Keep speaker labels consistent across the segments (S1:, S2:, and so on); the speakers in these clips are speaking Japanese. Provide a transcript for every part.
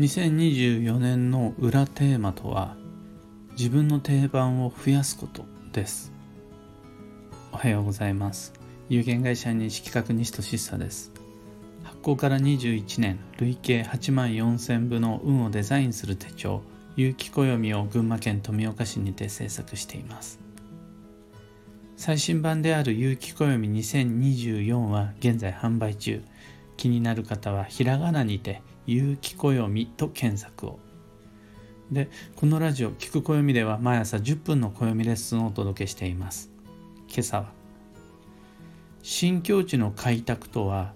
S1: 2024年の裏テーマとは自分の定番を増やすことです。おはようございます。有限会社認識確認士としっさです。発行から21年累計8万4000部の運をデザインする手帳有機暦を群馬県富岡市にて制作しています。最新版である有機暦2024は現在販売中。気になる方はひらがなにて有機暦と検索を。でこのラジオ「聞く暦」では毎朝10分の暦レッスンをお届けしています。今朝は新境地の開拓とは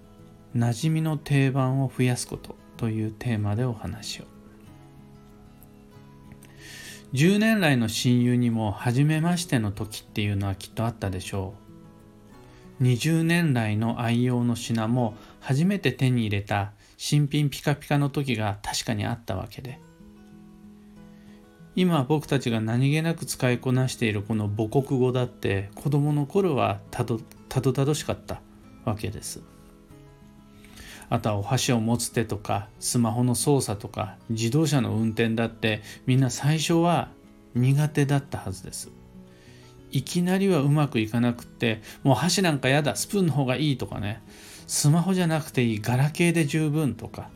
S1: 馴染みの定番を増やすことというテーマでお話を。10年来の親友にも初めましての時っていうのはきっとあったでしょう。20年来の愛用の品も初めて手に入れた新品ピカピカの時が確かにあったわけで。今僕たちが何気なく使いこなしているこの母国語だって子供の頃はたどたどたどしかったわけです。あとはお箸を持つ手とかスマホの操作とか自動車の運転だってみんな最初は苦手だったはずです。いきなりはうまくいかなくってもう箸なんかやだスプーンの方がいいとかね。スマホじゃなくていいガラケーで十分とか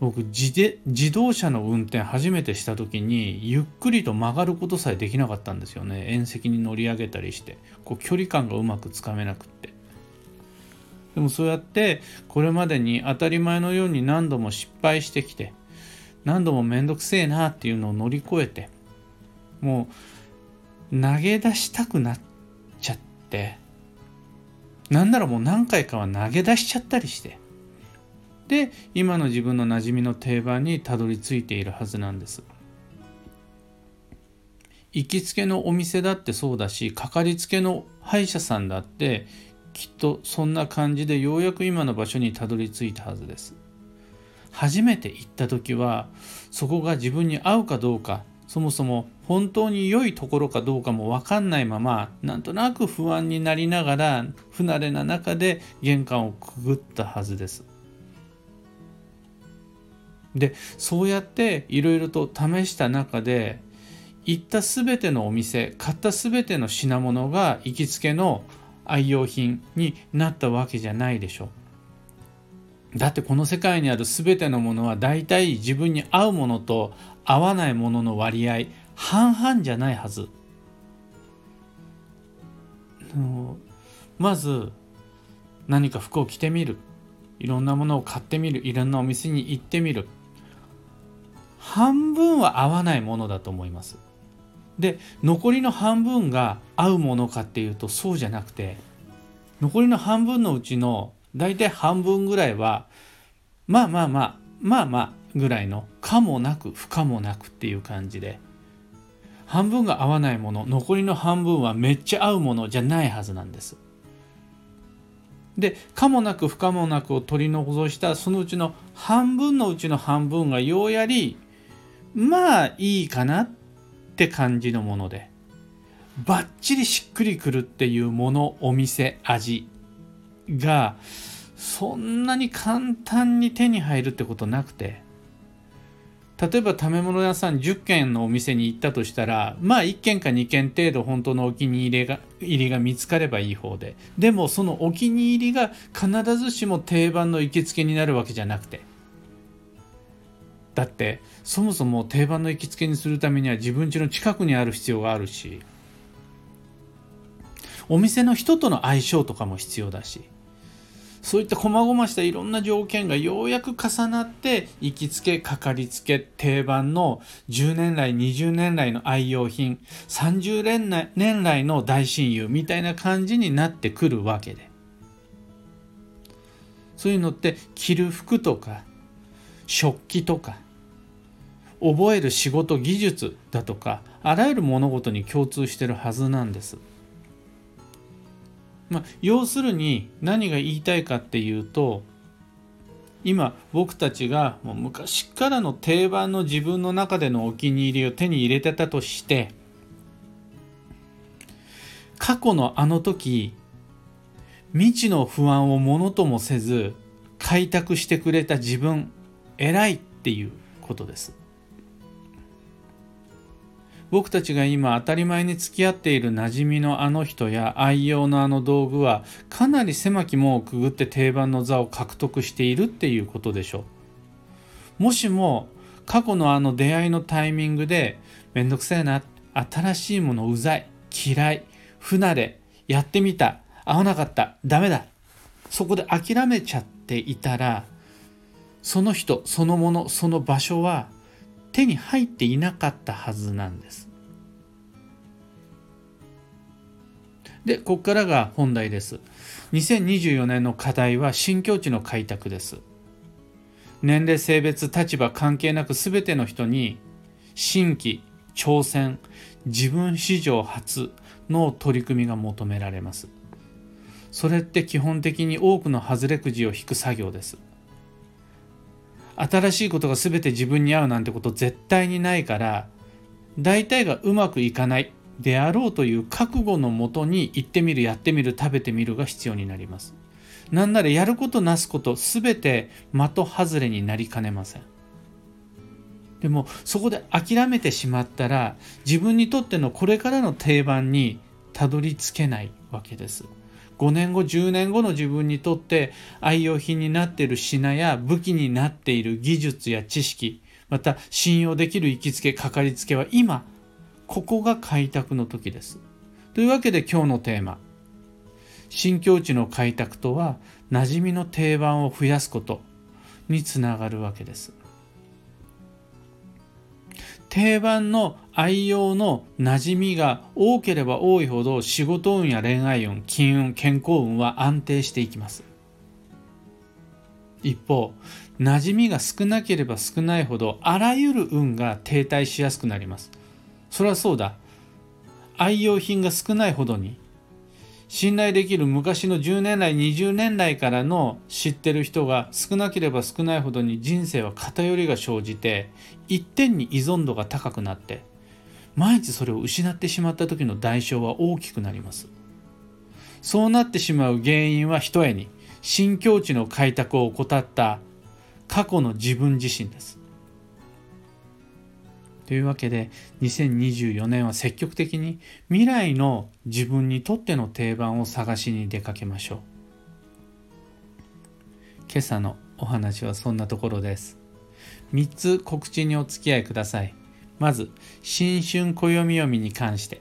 S1: 僕自で自動車の運転初めてした時にゆっくりと曲がることさえできなかったんですよね。縁石に乗り上げたりしてこう距離感がうまくつかめなくって。でもそうやってこれまでに当たり前のように何度も失敗してきて何度もめんどくせえなっていうのを乗り越えてもう投げ出したくなっちゃってなんならもう何回かは投げ出しちゃったりして。で今の自分の馴染みの定番にたどり着いているはずなんです。行きつけのお店だってそうだしかかりつけの歯医者さんだってきっとそんな感じでようやく今の場所にたどり着いたはずです。初めて行った時はそこが自分に合うかどうかそもそも本当に良いところかどうかも分かんないままなんとなく不安になりながら不慣れな中で玄関をくぐったはずですでそうやっていろいろと試した中で行った全てのお店買った全ての品物が行きつけの愛用品になったわけじゃないでしょう。だってこの世界にある全てのものは大体自分に合うものと合わないものの割合半々じゃないはず。まず何か服を着てみるいろんなものを買ってみるいろんなお店に行ってみる半分は合わないものだと思います。で残りの半分が合うものかっていうとそうじゃなくて残りの半分のうちの大体半分ぐらいはまあまあまあまあまあぐらいの可もなく不可もなくっていう感じで半分が合わないもの残りの半分はめっちゃ合うものじゃないはずなんです。で可もなく不可もなくを取り除したそのうちの半分のうちの半分がようやりまあいいかなって感じのものでバッチリしっくりくるっていうものお店味がそんなに簡単に手に入るってことなくて例えば食べ物屋さん10軒のお店に行ったとしたらまあ1軒か2軒程度本当のお気に入りが入りが見つかればいい方で。でもそのお気に入りが必ずしも定番の行きつけになるわけじゃなくて。だってそもそも定番の行きつけにするためには自分家の近くにある必要があるしお店の人との相性とかも必要だし。そういった細々したいろんな条件がようやく重なって行きつけかかりつけ定番の10年来20年来の愛用品30年来の大親友みたいな感じになってくるわけでそういうのって着る服とか食器とか覚える仕事技術だとかあらゆる物事に共通してるはずなんです。まあ、要するに何が言いたいかっていうと今僕たちがもう昔からの定番の自分の中でのお気に入りを手に入れてたとして過去のあの時未知の不安をものともせず開拓してくれた自分偉いっていうことです。僕たちが今当たり前に付き合っている馴染みのあの人や愛用のあの道具はかなり狭き門をくぐって定番の座を獲得しているっていうことでしょう。もしも過去のあの出会いのタイミングでめんどくさいな新しいものうざい嫌い不慣れやってみた合わなかったダメだ。そこで諦めちゃっていたらその人そのものその場所は手に入っていなかったはずなんです。で、ここからが本題です。2024年の課題は新境地の開拓です。年齢、性別、立場関係なく全ての人に新規、挑戦、自分史上初の取り組みが求められます。それって基本的に多くの外れくじを引く作業です。新しいことが全て自分に合うなんてこと絶対にないから大体がうまくいかないであろうという覚悟のもとに行ってみるやってみる食べてみるが必要になります。なんならやることなすこと全て的外れになりかねません。でもそこで諦めてしまったら自分にとってのこれからの定番にたどり着けないわけです。5年後10年後の自分にとって愛用品になっている品や武器になっている技術や知識また信用できる行きつけかかりつけは今ここが開拓の時です。というわけで今日のテーマ新境地の開拓とは馴染みの定番を増やすことにつながるわけです。定番の愛用の馴染みが多ければ多いほど仕事運や恋愛運、金運、健康運は安定していきます。一方、馴染みが少なければ少ないほどあらゆる運が停滞しやすくなります。それはそうだ。愛用品が少ないほどに信頼できる昔の10年来20年来からの知ってる人が少なければ少ないほどに人生は偏りが生じて一点に依存度が高くなって毎日それを失ってしまった時の代償は大きくなります。そうなってしまう原因はひとえに新境地の開拓を怠った過去の自分自身です。というわけで2024年は積極的に未来の自分にとっての定番を探しに出かけましょう。今朝のお話はそんなところです。3つ告知にお付き合いください。まず新春暦読みに関して。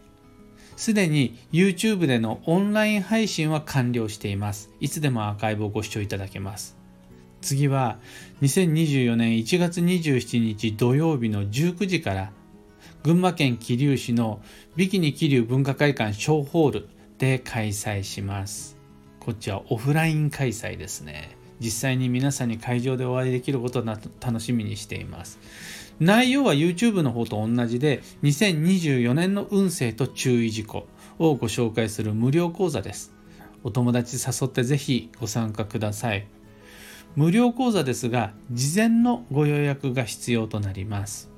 S1: すでに YouTube でのオンライン配信は完了しています。いつでもアーカイブをご視聴いただけます。次は2024年1月27日土曜日の19時から群馬県桐生市のビキニ桐生文化会館小ホールで開催します。こっちはオフライン開催ですね。実際に皆さんに会場でお会いできることを楽しみにしています。内容は YouTube の方と同じで2024年の運勢と注意事項をご紹介する無料講座です。お友達誘ってぜひご参加ください。無料講座ですが事前のご予約が必要となります。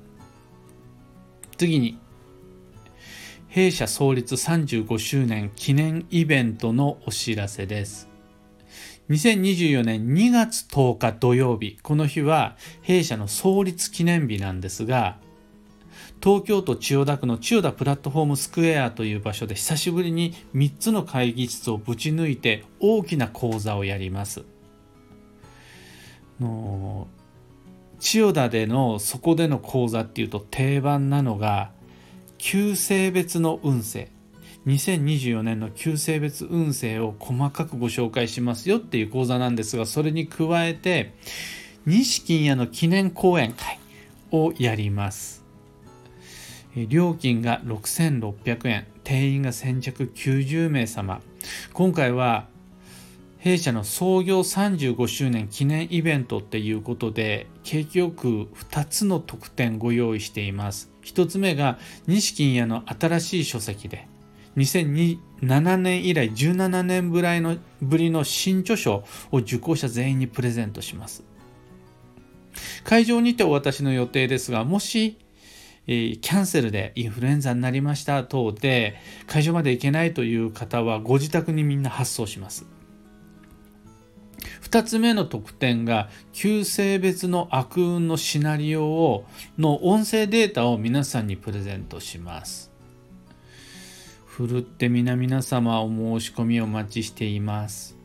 S1: 次に弊社創立35周年記念イベントのお知らせです。2024年2月10日土曜日この日は弊社の創立記念日なんですが東京都千代田区の千代田プラットフォームスクエアという場所で久しぶりに3つの会議室をぶち抜いて大きな講座をやります。の千代田でのそこでの講座っていうと定番なのが旧性別の運勢。2024年の旧性別運勢を細かくご紹介しますよっていう講座なんですがそれに加えて西金屋の記念講演会をやります。料金が6600円。定員が先着90名様。今回は弊社の創業35周年記念イベントっていうことで景気よく2つの特典ご用意しています。1つ目が錦屋の新しい書籍で2007年以来17年ぶりのぶりの新著書を受講者全員にプレゼントします。会場にてお渡しの予定ですがもし、キャンセルでインフルエンザになりました等で会場まで行けないという方はご自宅にみんな発送します。2つ目の特典が旧性別の悪運のシナリオをの音声データを皆さんにプレゼントします。ふるって皆々様お申し込みお待ちしています。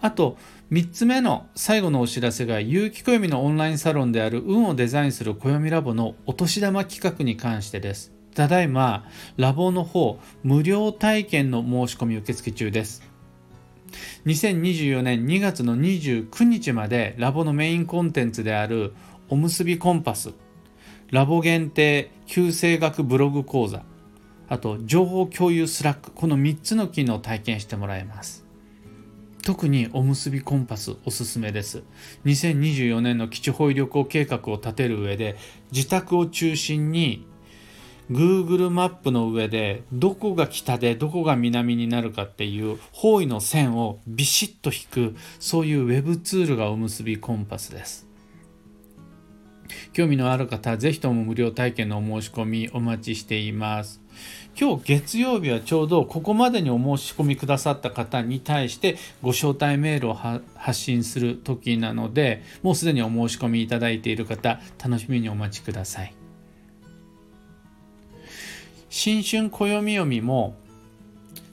S1: あと3つ目の最後のお知らせが有機暦のオンラインサロンである運をデザインする暦ラボのお年玉企画に関してです。ただいまラボの方無料体験の申し込み受付中です。2024年2月の29日までラボのメインコンテンツであるおむすびコンパスラボ限定旧生学ブログ講座あと情報共有 Slack この3つの機能を体験してもらえます。特におむすびコンパスおすすめです。2024年の吉方位旅行計画を立てる上で自宅を中心に Google マップの上でどこが北でどこが南になるかっていう方位の線をビシッと引くそういうウェブツールがおむすびコンパスです。興味のある方ぜひとも無料体験のお申し込みお待ちしています。今日月曜日はちょうどここまでにお申し込みくださった方に対してご招待メールを発信する時なのでもうすでにお申し込みいただいている方楽しみにお待ちください。新春暦読みも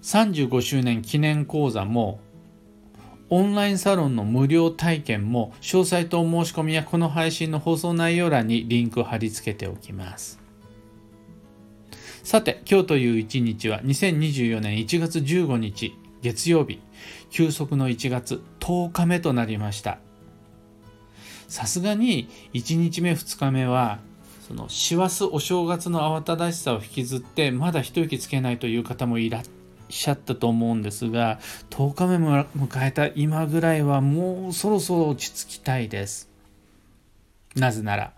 S1: 35周年記念講座もオンラインサロンの無料体験も詳細とお申し込みやこの配信の放送内容欄にリンクを貼り付けておきます。さて今日という一日は2024年1月15日月曜日。休息の1月10日目となりました。さすがに1日目2日目はその師走お正月の慌ただしさを引きずってまだ一息つけないという方もいらっしゃったと思うんですが10日目も迎えた今ぐらいはもうそろそろ落ち着きたいです。なぜなら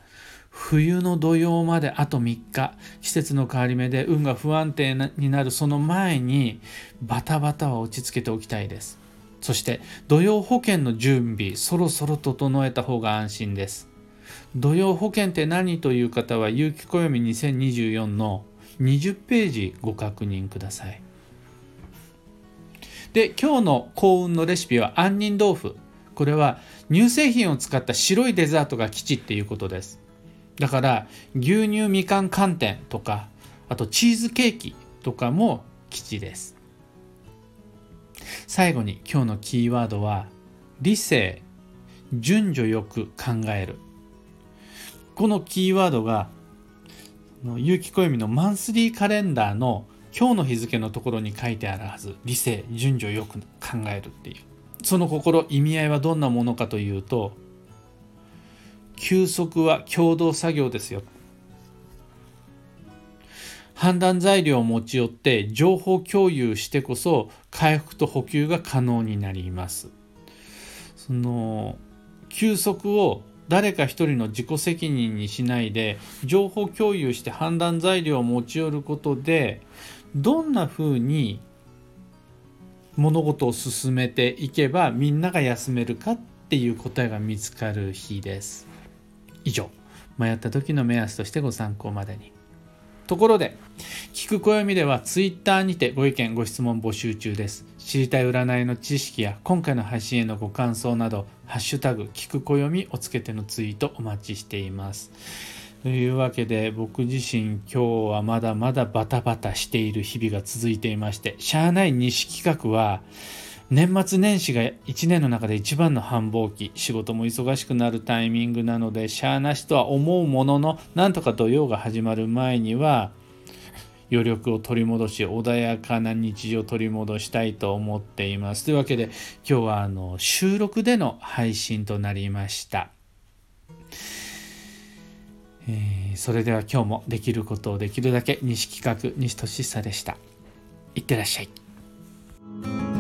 S1: 冬の土曜まであと3日季節の変わり目で運が不安定になるその前にバタバタは落ち着けておきたいです。そして土曜保険の準備そろそろ整えた方が安心です。土曜保険って何？という方は有機暦2024の20ページご確認ください。で今日の幸運のレシピは杏仁豆腐。これは乳製品を使った白いデザートが吉っていうことです。だから牛乳みかん寒天とかあとチーズケーキとかも吉です。最後に今日のキーワードは理性順序よく考える。このキーワードが有機暦のマンスリーカレンダーの今日の日付のところに書いてあるはず。理性順序よく考えるっていう。その心意味合いはどんなものかというと休息は共同作業ですよ。判断材料を持ち寄って情報共有してこそ回復と補給が可能になります。その休息を誰か一人の自己責任にしないで情報共有して判断材料を持ち寄ることでどんなふうに物事を進めていけばみんなが休めるかっていう答えが見つかる日です。以上迷った時の目安としてご参考までに。ところで、聞く暦では Twitter にてご意見、ご質問募集中です。知りたい占いの知識や今回の配信へのご感想など、ハッシュタグ、聞く暦をつけてのツイートお待ちしています。というわけで僕自身今日はまだまだバタバタしている日々が続いていまして、しゃあない西企画は年末年始が1年の中で一番の繁忙期仕事も忙しくなるタイミングなのでしゃあなしとは思うもののなんとか土曜が始まる前には余力を取り戻し穏やかな日常を取り戻したいと思っています。というわけで今日はあの収録での配信となりました、えー、それでは今日もできることをできるだけ西企画西俊久でした。いってらっしゃい。